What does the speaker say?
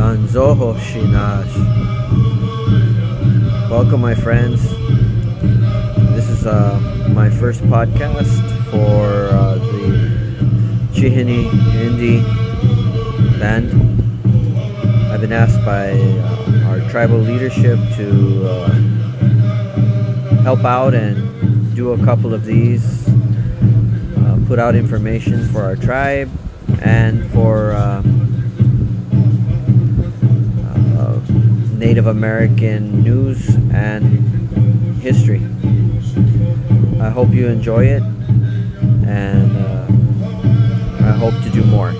Danzoho Shinash. Welcome, my friends. This is uh, my first podcast for uh, the Chihini Indie band. I've been asked by uh, our tribal leadership to uh, help out and do a couple of these, uh, put out information for our tribe and for Native American news and history. I hope you enjoy it and uh, I hope to do more.